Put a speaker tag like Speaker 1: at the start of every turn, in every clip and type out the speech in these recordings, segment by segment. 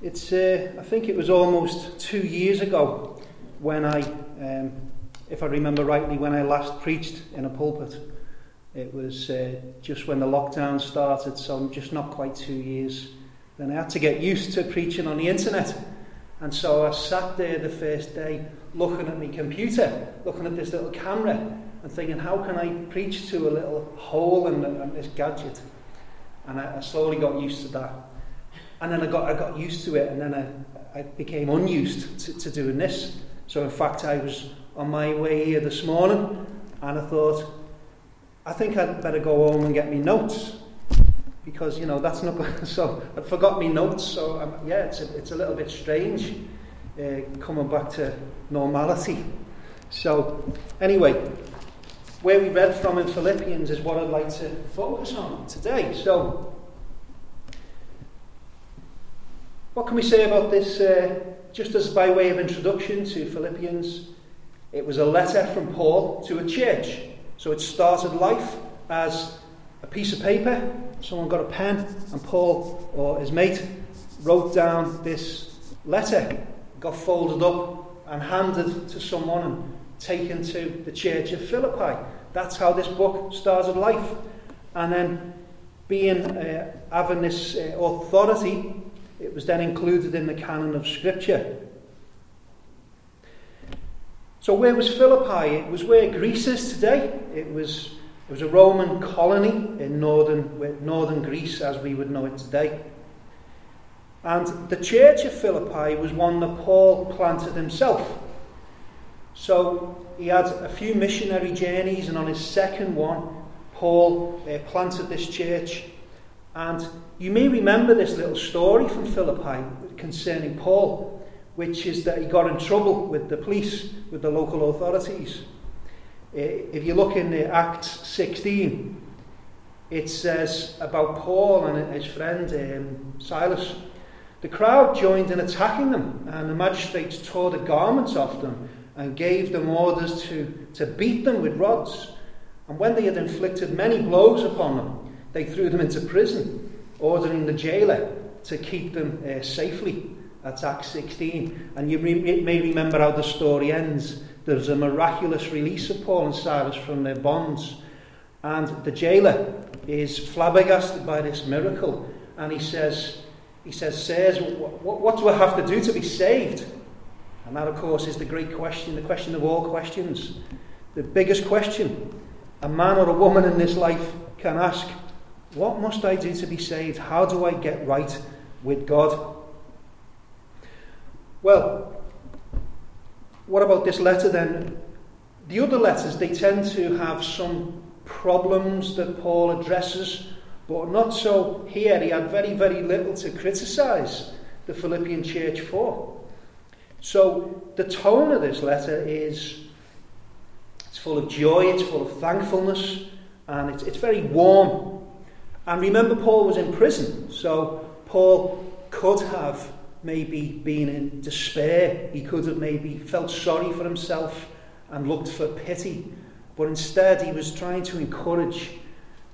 Speaker 1: It's, uh, I think it was almost two years ago when I, um, if I remember rightly, when I last preached in a pulpit. It was uh, just when the lockdown started, so I'm just not quite two years. Then I had to get used to preaching on the internet. And so I sat there the first day looking at my computer, looking at this little camera, and thinking, how can I preach to a little hole in, in this gadget? And I, I slowly got used to that. And then I got, I got used to it, and then I, I became unused to, to doing this. So, in fact, I was on my way here this morning, and I thought, I think I'd better go home and get me notes. Because, you know, that's not So, I'd forgot me notes, so um, yeah, it's a, it's a little bit strange uh, coming back to normality. So, anyway, where we read from in Philippians is what I'd like to focus on today. So, What can we say about this, uh, just as by way of introduction to Philippians? It was a letter from Paul to a church. So it started life as a piece of paper. Someone got a pen, and Paul or his mate wrote down this letter, got folded up and handed to someone and taken to the church of Philippi. That's how this book started life. And then, being uh, having this uh, authority it was then included in the canon of Scripture. So, where was Philippi? It was where Greece is today. It was, it was a Roman colony in northern, northern Greece, as we would know it today. And the church of Philippi was one that Paul planted himself. So, he had a few missionary journeys, and on his second one, Paul uh, planted this church and you may remember this little story from Philippi concerning Paul, which is that he got in trouble with the police, with the local authorities. Eh, if you look in Acts 16, it says about Paul and his friend um, Silas. The crowd joined in attacking them, and the magistrates tore the garments off them and gave them orders to, to beat them with rods. And when they had inflicted many blows upon them, they threw them into prison, ordering the jailer to keep them uh, safely. That's Acts 16. And you re- may remember how the story ends. There's a miraculous release of Paul and Silas from their bonds. And the jailer is flabbergasted by this miracle. And he says, he says, Sirs, what, what do I have to do to be saved? And that, of course, is the great question, the question of all questions. The biggest question a man or a woman in this life can ask what must I do to be saved? How do I get right with God? Well, what about this letter then? The other letters, they tend to have some problems that Paul addresses, but not so here. He had very, very little to criticize the Philippian church for. So the tone of this letter is it's full of joy, it's full of thankfulness, and it's, it's very warm and remember, Paul was in prison, so Paul could have maybe been in despair. He could have maybe felt sorry for himself and looked for pity. But instead, he was trying to encourage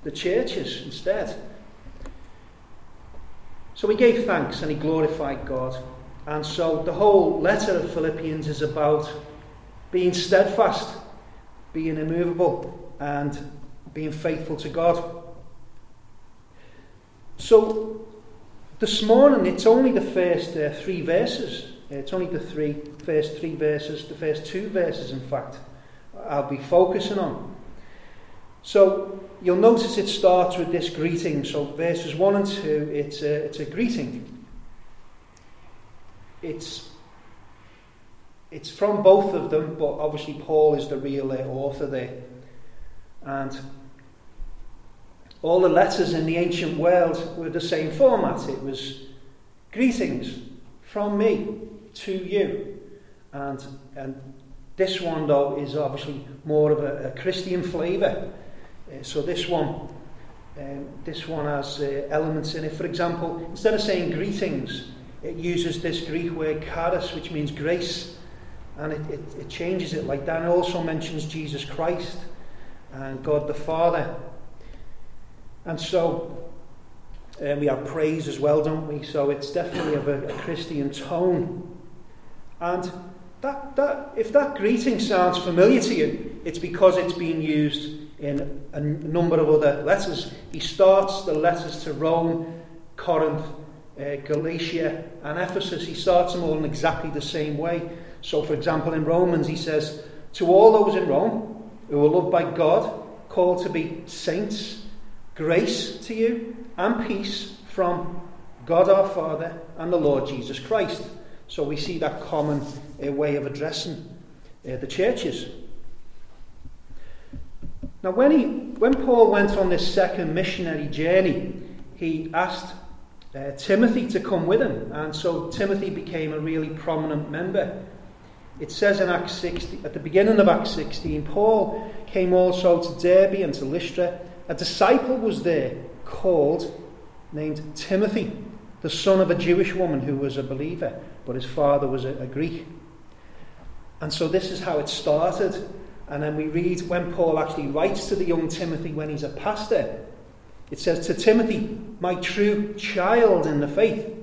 Speaker 1: the churches instead. So he gave thanks and he glorified God. And so the whole letter of Philippians is about being steadfast, being immovable, and being faithful to God. So this morning, it's only the first uh, three verses. It's only the three first three verses, the first two verses, in fact, I'll be focusing on. So you'll notice it starts with this greeting. So verses one and two, it's a, it's a greeting. It's it's from both of them, but obviously Paul is the real uh, author there. And all the letters in the ancient world were the same format. It was greetings from me to you. And, and this one, though, is obviously more of a, a Christian flavour. Uh, so this one, um, this one has uh, elements in it. For example, instead of saying greetings, it uses this Greek word charis, which means grace, and it, it, it changes it like that. And it also mentions Jesus Christ and God the Father. And so And we have praise as well, don't we? So it's definitely of a, a Christian tone. And that, that, if that greeting sounds familiar to you, it's because it's been used in a number of other letters. He starts the letters to Rome, Corinth, uh, Galatia, and Ephesus. He starts them all in exactly the same way. So, for example, in Romans, he says, To all those in Rome who are loved by God, called to be saints, grace to you and peace from God our Father and the Lord Jesus Christ. So we see that common uh, way of addressing uh, the churches. Now, when, he, when Paul went on this second missionary journey, he asked uh, Timothy to come with him, and so Timothy became a really prominent member. It says in Acts 16, at the beginning of Acts 16, Paul came also to Derbe and to Lystra. A disciple was there called, named Timothy, the son of a Jewish woman who was a believer, but his father was a, a Greek. And so this is how it started. And then we read when Paul actually writes to the young Timothy when he's a pastor, it says, To Timothy, my true child in the faith,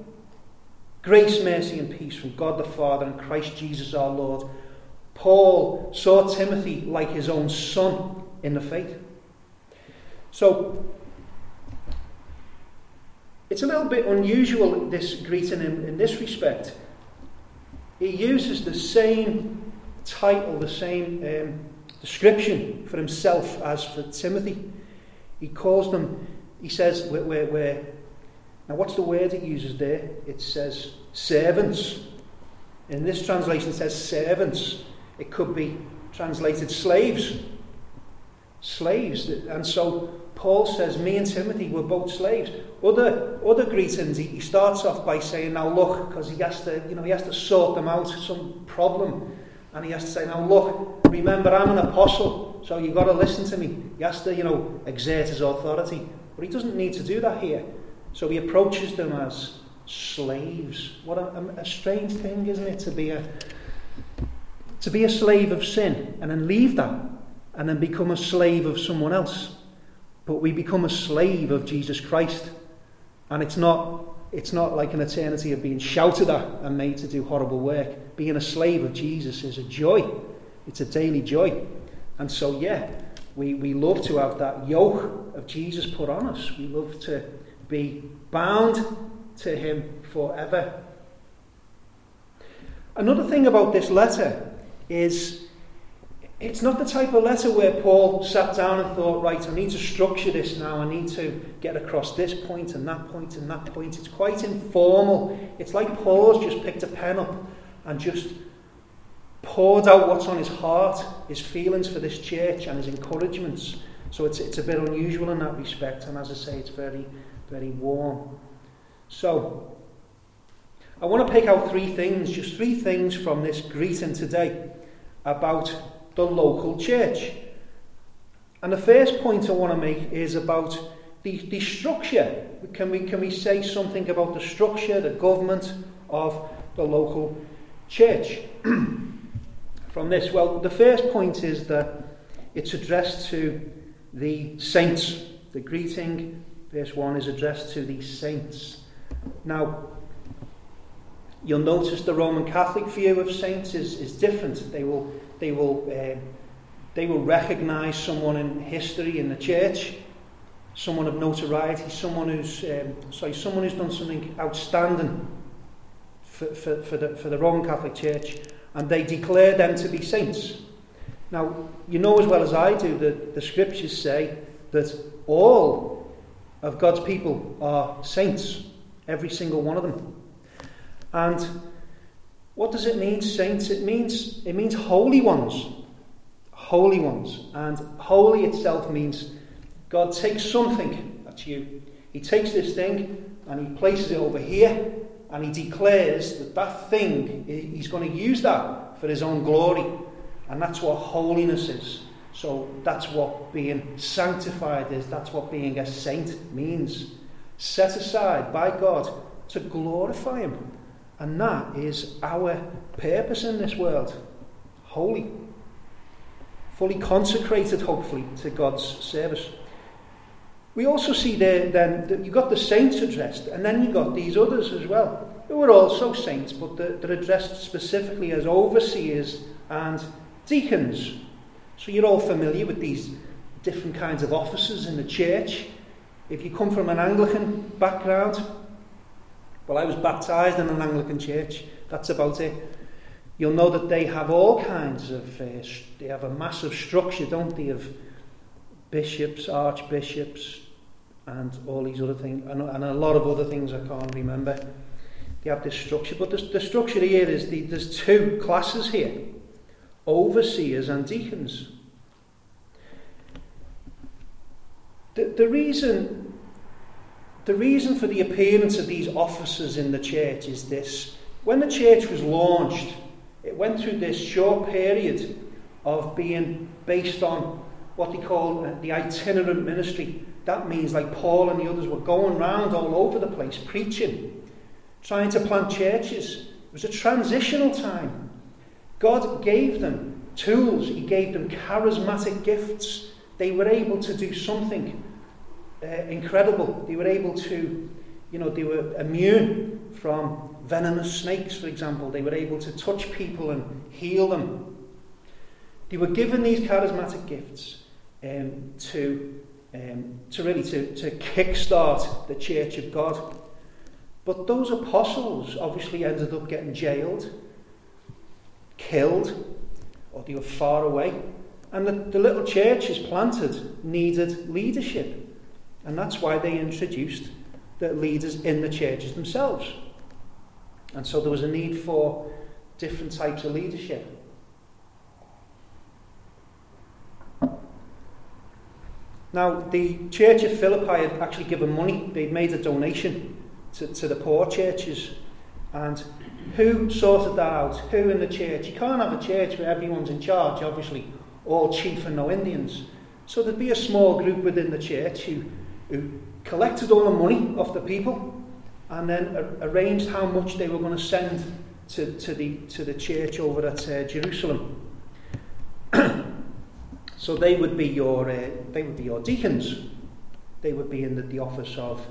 Speaker 1: grace, mercy, and peace from God the Father and Christ Jesus our Lord. Paul saw Timothy like his own son in the faith. So, it's a little bit unusual, this greeting in, in this respect. He uses the same title, the same um, description for himself as for Timothy. He calls them, he says, we're, we're, we're now what's the word it uses there? It says servants. In this translation, it says servants. It could be translated slaves. Slaves. And so Paul says, Me and Timothy were both slaves. Other, other greetings, he, he starts off by saying, Now look, because he has to, you know, he has to sort them out, some problem. And he has to say, Now look, remember I'm an apostle, so you've got to listen to me. He has to, you know, exert his authority. But he doesn't need to do that here. So he approaches them as slaves. What a, a, strange thing, isn't it, to be a to be a slave of sin and then leave that and then become a slave of someone else but we become a slave of Jesus Christ. And it's not, it's not like an eternity of being shouted at and made to do horrible work. Being a slave of Jesus is a joy, it's a daily joy. And so, yeah, we, we love to have that yoke of Jesus put on us. We love to be bound to Him forever. Another thing about this letter is it's not the type of letter where Paul sat down and thought, right, I need to structure this now, I need to get across this point and that point and that point. It's quite informal. It's like Paul's just picked a pen up and just poured out what's on his heart, his feelings for this church and his encouragements. So it's, it's a bit unusual in that respect, and as I say, it's very, very warm. So, I want to pick out three things, just three things from this greeting today about the local church. And the first point I want to make is about the, the structure. Can we, can we say something about the structure, the government of the local church? From this, well, the first point is that it's addressed to the saints. The greeting, verse 1, is addressed to the saints. Now, you'll notice the Roman Catholic view of saints is, is different. They will they will, uh, they will recognize someone in history in the church, someone of notoriety, someone who's, um, sorry, someone who's done something outstanding for, for, for, the, for the Roman Catholic Church, and they declare them to be saints. Now, you know as well as I do that the scriptures say that all of God's people are saints, every single one of them. And what does it mean, saints? It means it means holy ones. Holy ones. And holy itself means God takes something, that's you. He takes this thing and he places it over here and he declares that that thing, he's going to use that for his own glory. And that's what holiness is. So that's what being sanctified is. That's what being a saint means. Set aside by God to glorify him. And that is our purpose in this world. Holy. Fully consecrated, hopefully, to God's service. We also see there then that you've got the saints addressed, and then you've got these others as well, who are also saints, but they're, they're addressed specifically as overseers and deacons. So you're all familiar with these different kinds of offices in the church. If you come from an Anglican background, well, I was baptized in an Anglican church, that's about it. You'll know that they have all kinds of, uh, they have a massive structure, don't they, of bishops, archbishops, and all these other things, and, and a lot of other things I can't remember. They have this structure, but the, the structure here is the, there's two classes here overseers and deacons. The, the reason the reason for the appearance of these officers in the church is this. When the church was launched, it went through this short period of being based on what they call the itinerant ministry. That means, like Paul and the others were going around all over the place preaching, trying to plant churches. It was a transitional time. God gave them tools, He gave them charismatic gifts. They were able to do something uh, incredible. They were able to, you know, they were immune from venomous snakes, for example. They were able to touch people and heal them. They were given these charismatic gifts um, to, um, to really to, to kickstart the church of God. But those apostles obviously ended up getting jailed, killed, or they were far away. And the, the little churches planted needed leadership. And that's why they introduced the leaders in the churches themselves. And so there was a need for different types of leadership. Now, the church of Philippi had actually given money, they'd made a donation to, to the poor churches. And who sorted that out? Who in the church? You can't have a church where everyone's in charge, obviously, all chief and no Indians. So there'd be a small group within the church who, who collected all the money off the people and then arranged how much they were going to send to, to, the, to the church over at uh, Jerusalem. So they would be your, uh, they would be your deacons. They would be in the, the office of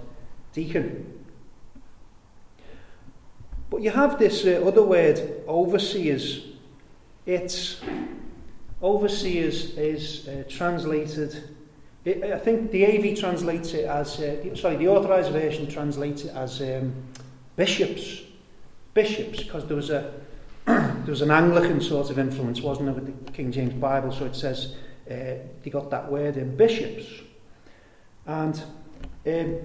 Speaker 1: deacon. But you have this uh, other word, overseers. It's overseers is uh, translated. It, I think the AV translates it as uh, sorry, the authorized version translates it as um, bishops. Bishops, because there was a there was an Anglican sort of influence, wasn't there, with the King James Bible? So it says uh, they got that word in bishops. And um,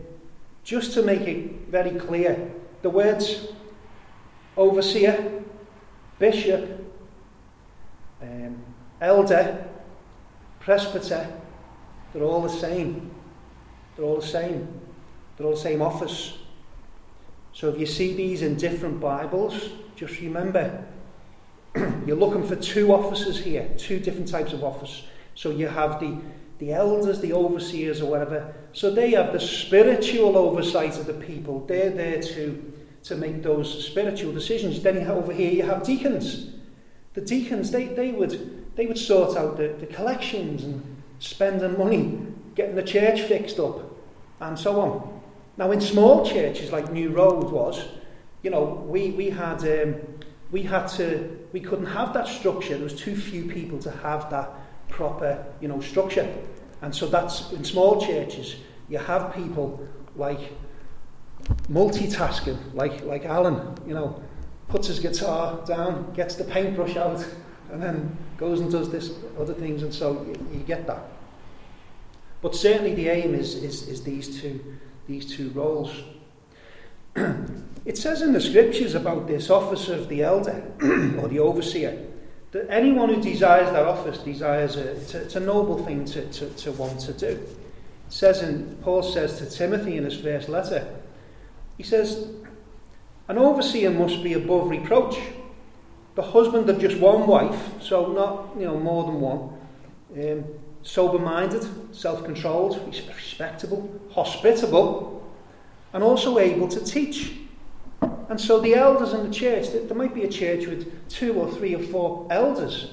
Speaker 1: just to make it very clear, the words overseer, bishop, um, elder, presbyter, they're all the same. They're all the same. They're all the same office. So if you see these in different Bibles, just remember you're looking for two offices here, two different types of office. So you have the, the elders, the overseers, or whatever. So they have the spiritual oversight of the people. They're there to, to make those spiritual decisions. Then over here you have deacons. The deacons, they, they, would, they would sort out the, the collections and spending money, getting the church fixed up, and so on. Now, in small churches like New Road was, you know, we, we had um, we had to we couldn't have that structure. There was too few people to have that proper, you know, structure. And so that's in small churches, you have people like multitasking, like like Alan, you know, puts his guitar down, gets the paintbrush out, and then goes and does this other things, and so you, get that. But certainly the aim is, is, is these two these two roles. it says in the scriptures about this office of the elder or the overseer that anyone who desires that office desires a, it's, a, it's a noble thing to, to, to want to do. It says in, Paul says to Timothy in his first letter, he says, An overseer must be above reproach, the husband of just one wife, so not you know more than one, um, sober-minded, self-controlled, respectable, hospitable, and also able to teach. And so the elders in the church, there might be a church with two or three or four elders,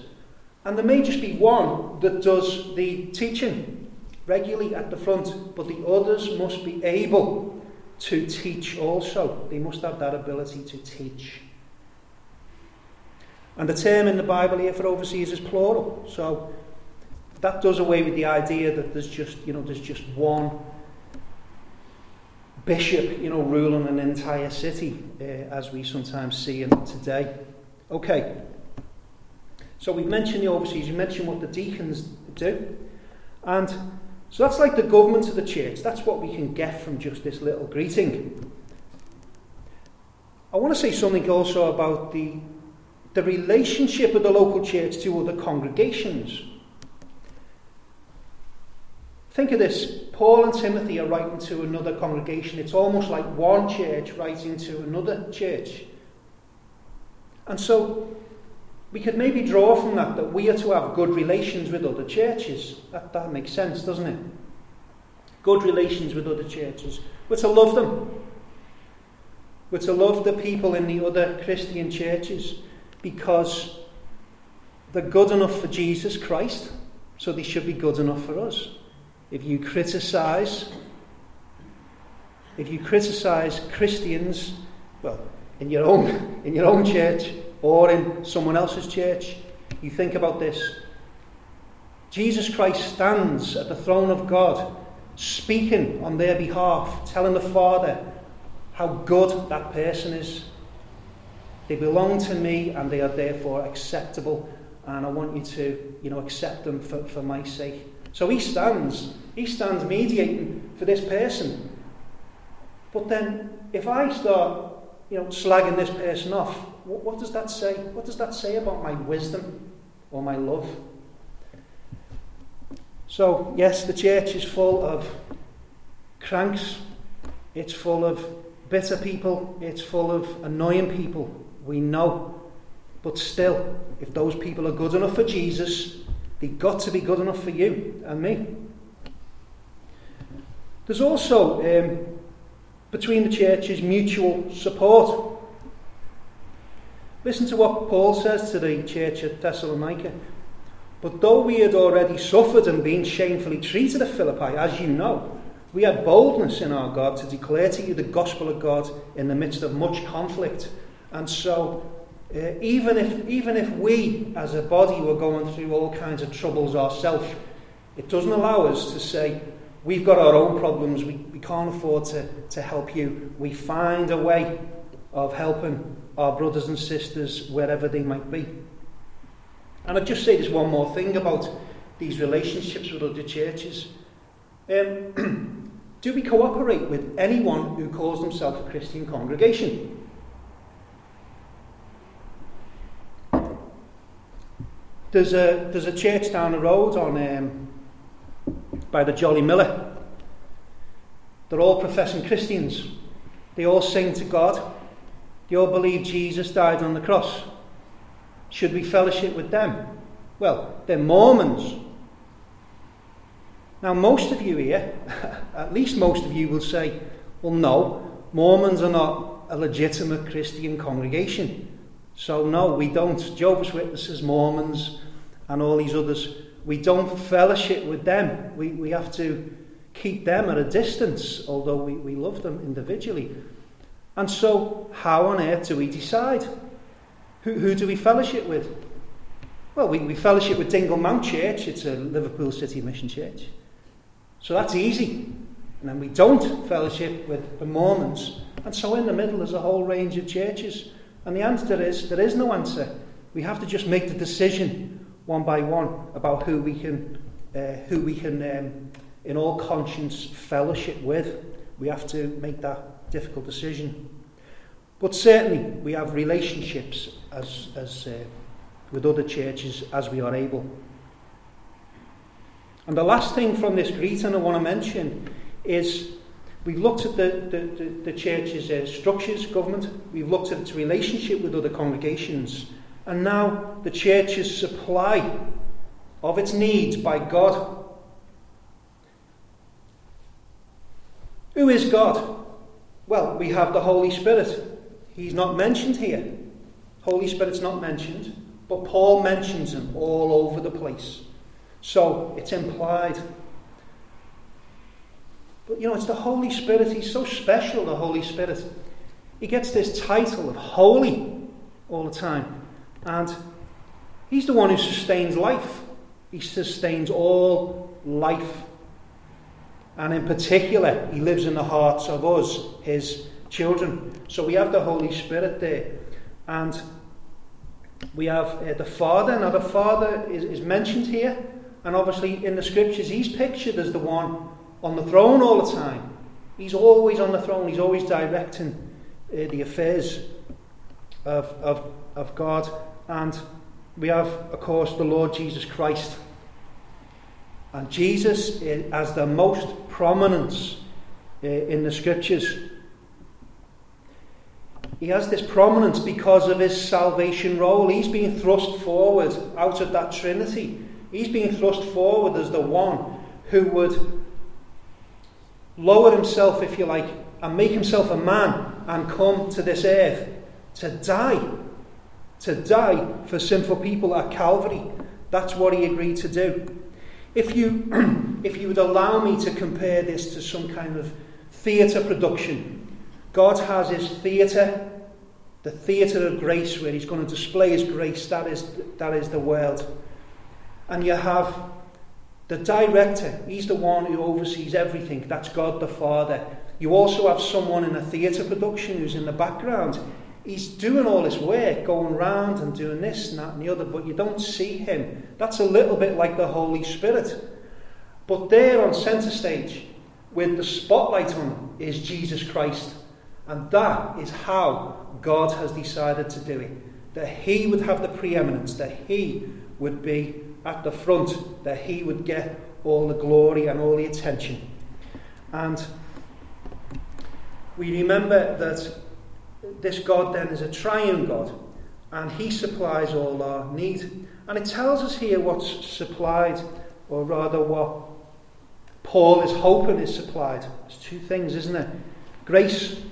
Speaker 1: and there may just be one that does the teaching regularly at the front, but the others must be able to teach also. They must have that ability to teach. And the term in the Bible here for overseers is plural. So that does away with the idea that there's just, you know, there's just one bishop, you know, ruling an entire city, uh, as we sometimes see in today. Okay. So we've mentioned the overseers, you mentioned what the deacons do. And so that's like the government of the church. That's what we can get from just this little greeting. I want to say something also about the, the relationship of the local church to other congregations. Think of this Paul and Timothy are writing to another congregation. It's almost like one church writing to another church. And so we could maybe draw from that that we are to have good relations with other churches. That, that makes sense, doesn't it? Good relations with other churches. We're to love them. We're to love the people in the other Christian churches because they're good enough for Jesus Christ, so they should be good enough for us if you criticize, if you criticize Christians, well, in your own in your own church or in someone else's church, you think about this. Jesus Christ stands at the throne of God, speaking on their behalf, telling the Father how good that person is. They belong to me and they are therefore acceptable, and I want you to, you know, accept them for, for my sake. So he stands he stands mediating for this person. But then, if I start, you know, slagging this person off, what, what does that say? What does that say about my wisdom or my love? So, yes, the church is full of cranks, it's full of bitter people, it's full of annoying people. We know. But still, if those people are good enough for Jesus, they've got to be good enough for you and me. There's also, um, between the churches, mutual support. Listen to what Paul says to the church at Thessalonica. But though we had already suffered and been shamefully treated at Philippi, as you know, we had boldness in our God to declare to you the gospel of God in the midst of much conflict. And so, uh, even, if, even if we as a body were going through all kinds of troubles ourselves, it doesn't allow us to say, We've got our own problems. We, we can't afford to, to help you. We find a way of helping our brothers and sisters wherever they might be. And I'd just say this one more thing about these relationships with other churches. Um, do we cooperate with anyone who calls themselves a Christian congregation? There's a, there's a church down the road on um, by the Jolly Miller. They're all professing Christians. They all sing to God. They all believe Jesus died on the cross. Should we fellowship with them? Well, they're Mormons. Now, most of you here, at least most of you, will say, well, no, Mormons are not a legitimate Christian congregation. So, no, we don't. Jehovah's Witnesses, Mormons, and all these others we don't fellowship with them. We, we have to keep them at a distance, although we, we love them individually. And so, how on earth do we decide? Who, who do we fellowship with? Well, we, we fellowship with Dingle Mount Church, it's a Liverpool City Mission Church. So that's easy. And then we don't fellowship with the Mormons. And so in the middle there's a whole range of churches. And the answer is there is no answer. We have to just make the decision one by one about who we can, uh, who we can, um, in all conscience, fellowship with. We have to make that difficult decision. But certainly, we have relationships as, as uh, with other churches as we are able. And the last thing from this greeting I want to mention is we've looked at the, the, the, the church's uh, structures, government, we've looked at its relationship with other congregations, and now the church's supply of its needs by God. Who is God? Well, we have the Holy Spirit. He's not mentioned here. Holy Spirit's not mentioned, but Paul mentions him all over the place. So it's implied. But you know, it's the Holy Spirit. He's so special, the Holy Spirit. He gets this title of holy all the time. And he's the one who sustains life. He sustains all life. And in particular, he lives in the hearts of us, his children. So we have the Holy Spirit there. And we have uh, the Father. Now, the Father is, is mentioned here. And obviously, in the scriptures, he's pictured as the one on the throne all the time. He's always on the throne, he's always directing uh, the affairs of, of, of God. And we have, of course, the Lord Jesus Christ. And Jesus as the most prominence uh, in the scriptures. He has this prominence because of his salvation role. He's being thrust forward out of that Trinity. He's being thrust forward as the one who would lower himself, if you like, and make himself a man and come to this earth to die. To die for sinful people at Calvary. That's what he agreed to do. If you, if you would allow me to compare this to some kind of theatre production, God has his theatre, the theatre of grace, where he's going to display his grace. That is, that is the world. And you have the director, he's the one who oversees everything. That's God the Father. You also have someone in a theatre production who's in the background. He's doing all this work, going round and doing this and that and the other, but you don't see him. That's a little bit like the Holy Spirit. But there on centre stage, with the spotlight on, is Jesus Christ. And that is how God has decided to do it. That he would have the preeminence, that he would be at the front, that he would get all the glory and all the attention. And we remember that this God then is a triune God, and he supplies all our need. And it tells us here what's supplied, or rather what Paul is hoping is supplied. It's two things, isn't it? Grace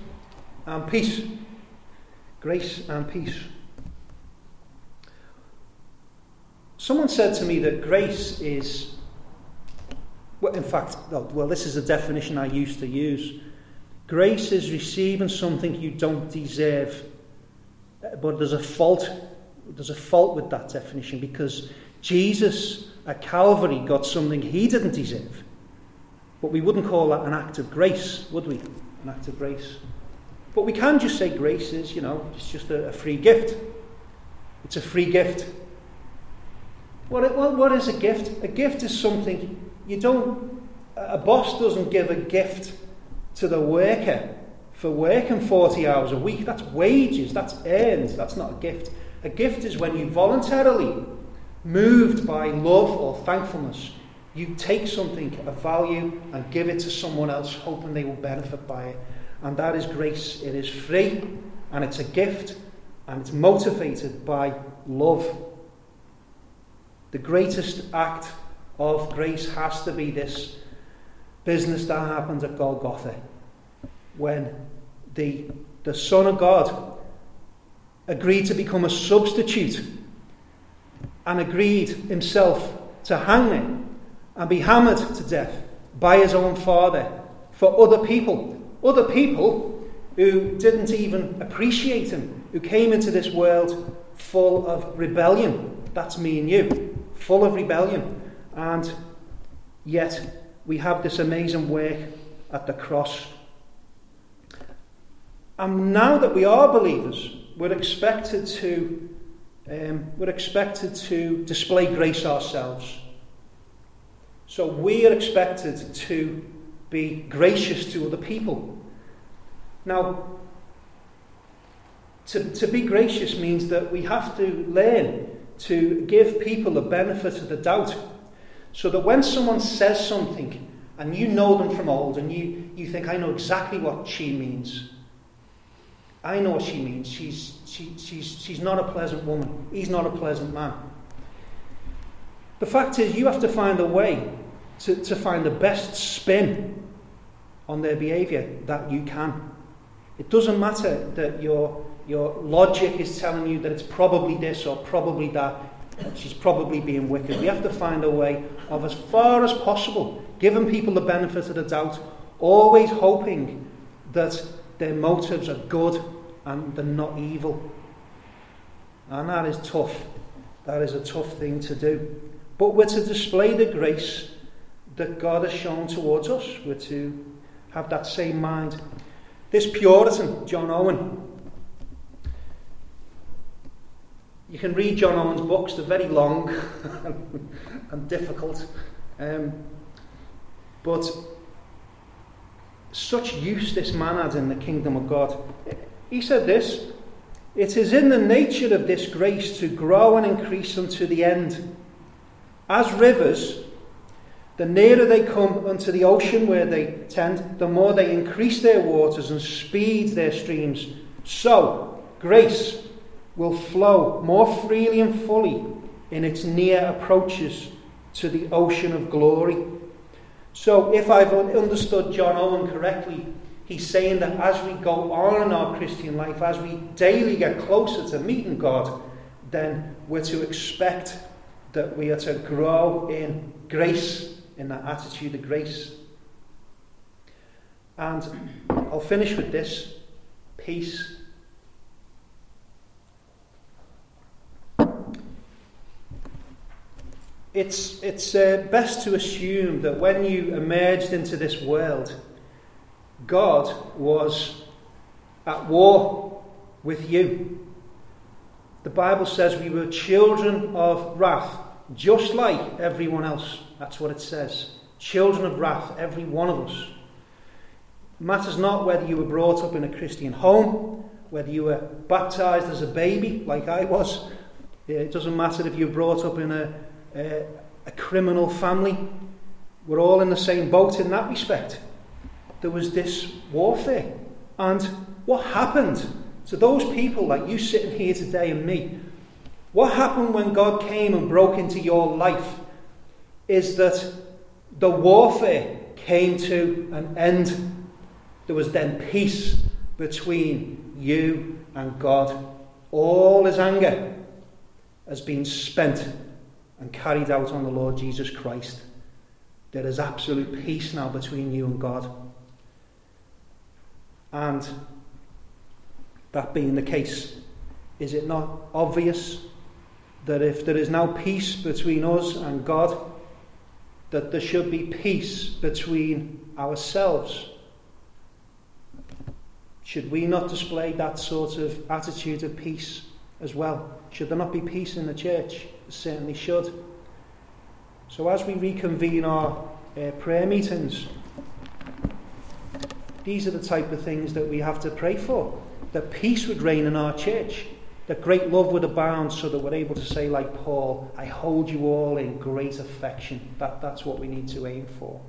Speaker 1: and peace. Grace and peace. Someone said to me that grace is, well, in fact, well, this is a definition I used to use. Grace is receiving something you don't deserve. But there's a fault. There's a fault with that definition because Jesus at Calvary got something he didn't deserve. But we wouldn't call that an act of grace, would we? An act of grace. But we can just say grace is, you know, it's just a, a free gift. It's a free gift. What, what, what is a gift? A gift is something you don't, a boss doesn't give a gift to the worker for working 40 hours a week. That's wages, that's earned, that's not a gift. A gift is when you voluntarily, moved by love or thankfulness, you take something of value and give it to someone else, hoping they will benefit by it. And that is grace. It is free and it's a gift and it's motivated by love the greatest act of grace has to be this business that happens at Golgotha when the, the Son of God agreed to become a substitute and agreed himself to hang there and be hammered to death by his own Father for other people. Other people who didn't even appreciate him, who came into this world full of rebellion. That's me and you full of rebellion. And yet we have this amazing work at the cross. And now that we are believers, we're expected to um, we're expected to display grace ourselves. So we are expected to be gracious to other people. Now, to, to be gracious means that we have to learn to give people the benefit of the doubt. So that when someone says something and you know them from old and you, you think, I know exactly what she means. I know what she means. She's, she, she's, she's not a pleasant woman. He's not a pleasant man. The fact is, you have to find a way to, to find the best spin on their behaviour that you can. It doesn't matter that you're your logic is telling you that it's probably this or probably that. She's probably being wicked. We have to find a way of, as far as possible, giving people the benefit of the doubt, always hoping that their motives are good and they're not evil. And that is tough. That is a tough thing to do. But we're to display the grace that God has shown towards us. We're to have that same mind. This Puritan, John Owen, you can read John Owen's books, they're very long and difficult. Um, but such use this man had in the kingdom of God. He said this It is in the nature of this grace to grow and increase unto the end. As rivers, the nearer they come unto the ocean where they tend, the more they increase their waters and speed their streams. So, grace will flow more freely and fully in its near approaches to the ocean of glory. So, if I've understood John Owen correctly, he's saying that as we go on in our Christian life, as we daily get closer to meeting God, then we're to expect that we are to grow in grace, in that attitude of grace. And I'll finish with this peace. It's, it's uh, best to assume that when you emerged into this world, God was at war with you. The Bible says we were children of wrath, just like everyone else. That's what it says. Children of wrath, every one of us. Matters not whether you were brought up in a Christian home, whether you were baptized as a baby, like I was. It doesn't matter if you were brought up in a uh, a criminal family. We're all in the same boat in that respect. There was this warfare. And what happened to those people like you sitting here today and me? What happened when God came and broke into your life is that the warfare came to an end. There was then peace between you and God. All his anger has been spent and carried out on the Lord Jesus Christ. There is absolute peace now between you and God. And that being the case, is it not obvious that if there is now peace between us and God, that there should be peace between ourselves? Should we not display that sort of attitude of peace as well? Should there not be peace in the church? Certainly should. So, as we reconvene our uh, prayer meetings, these are the type of things that we have to pray for. That peace would reign in our church, that great love would abound, so that we're able to say, like Paul, I hold you all in great affection. That, that's what we need to aim for.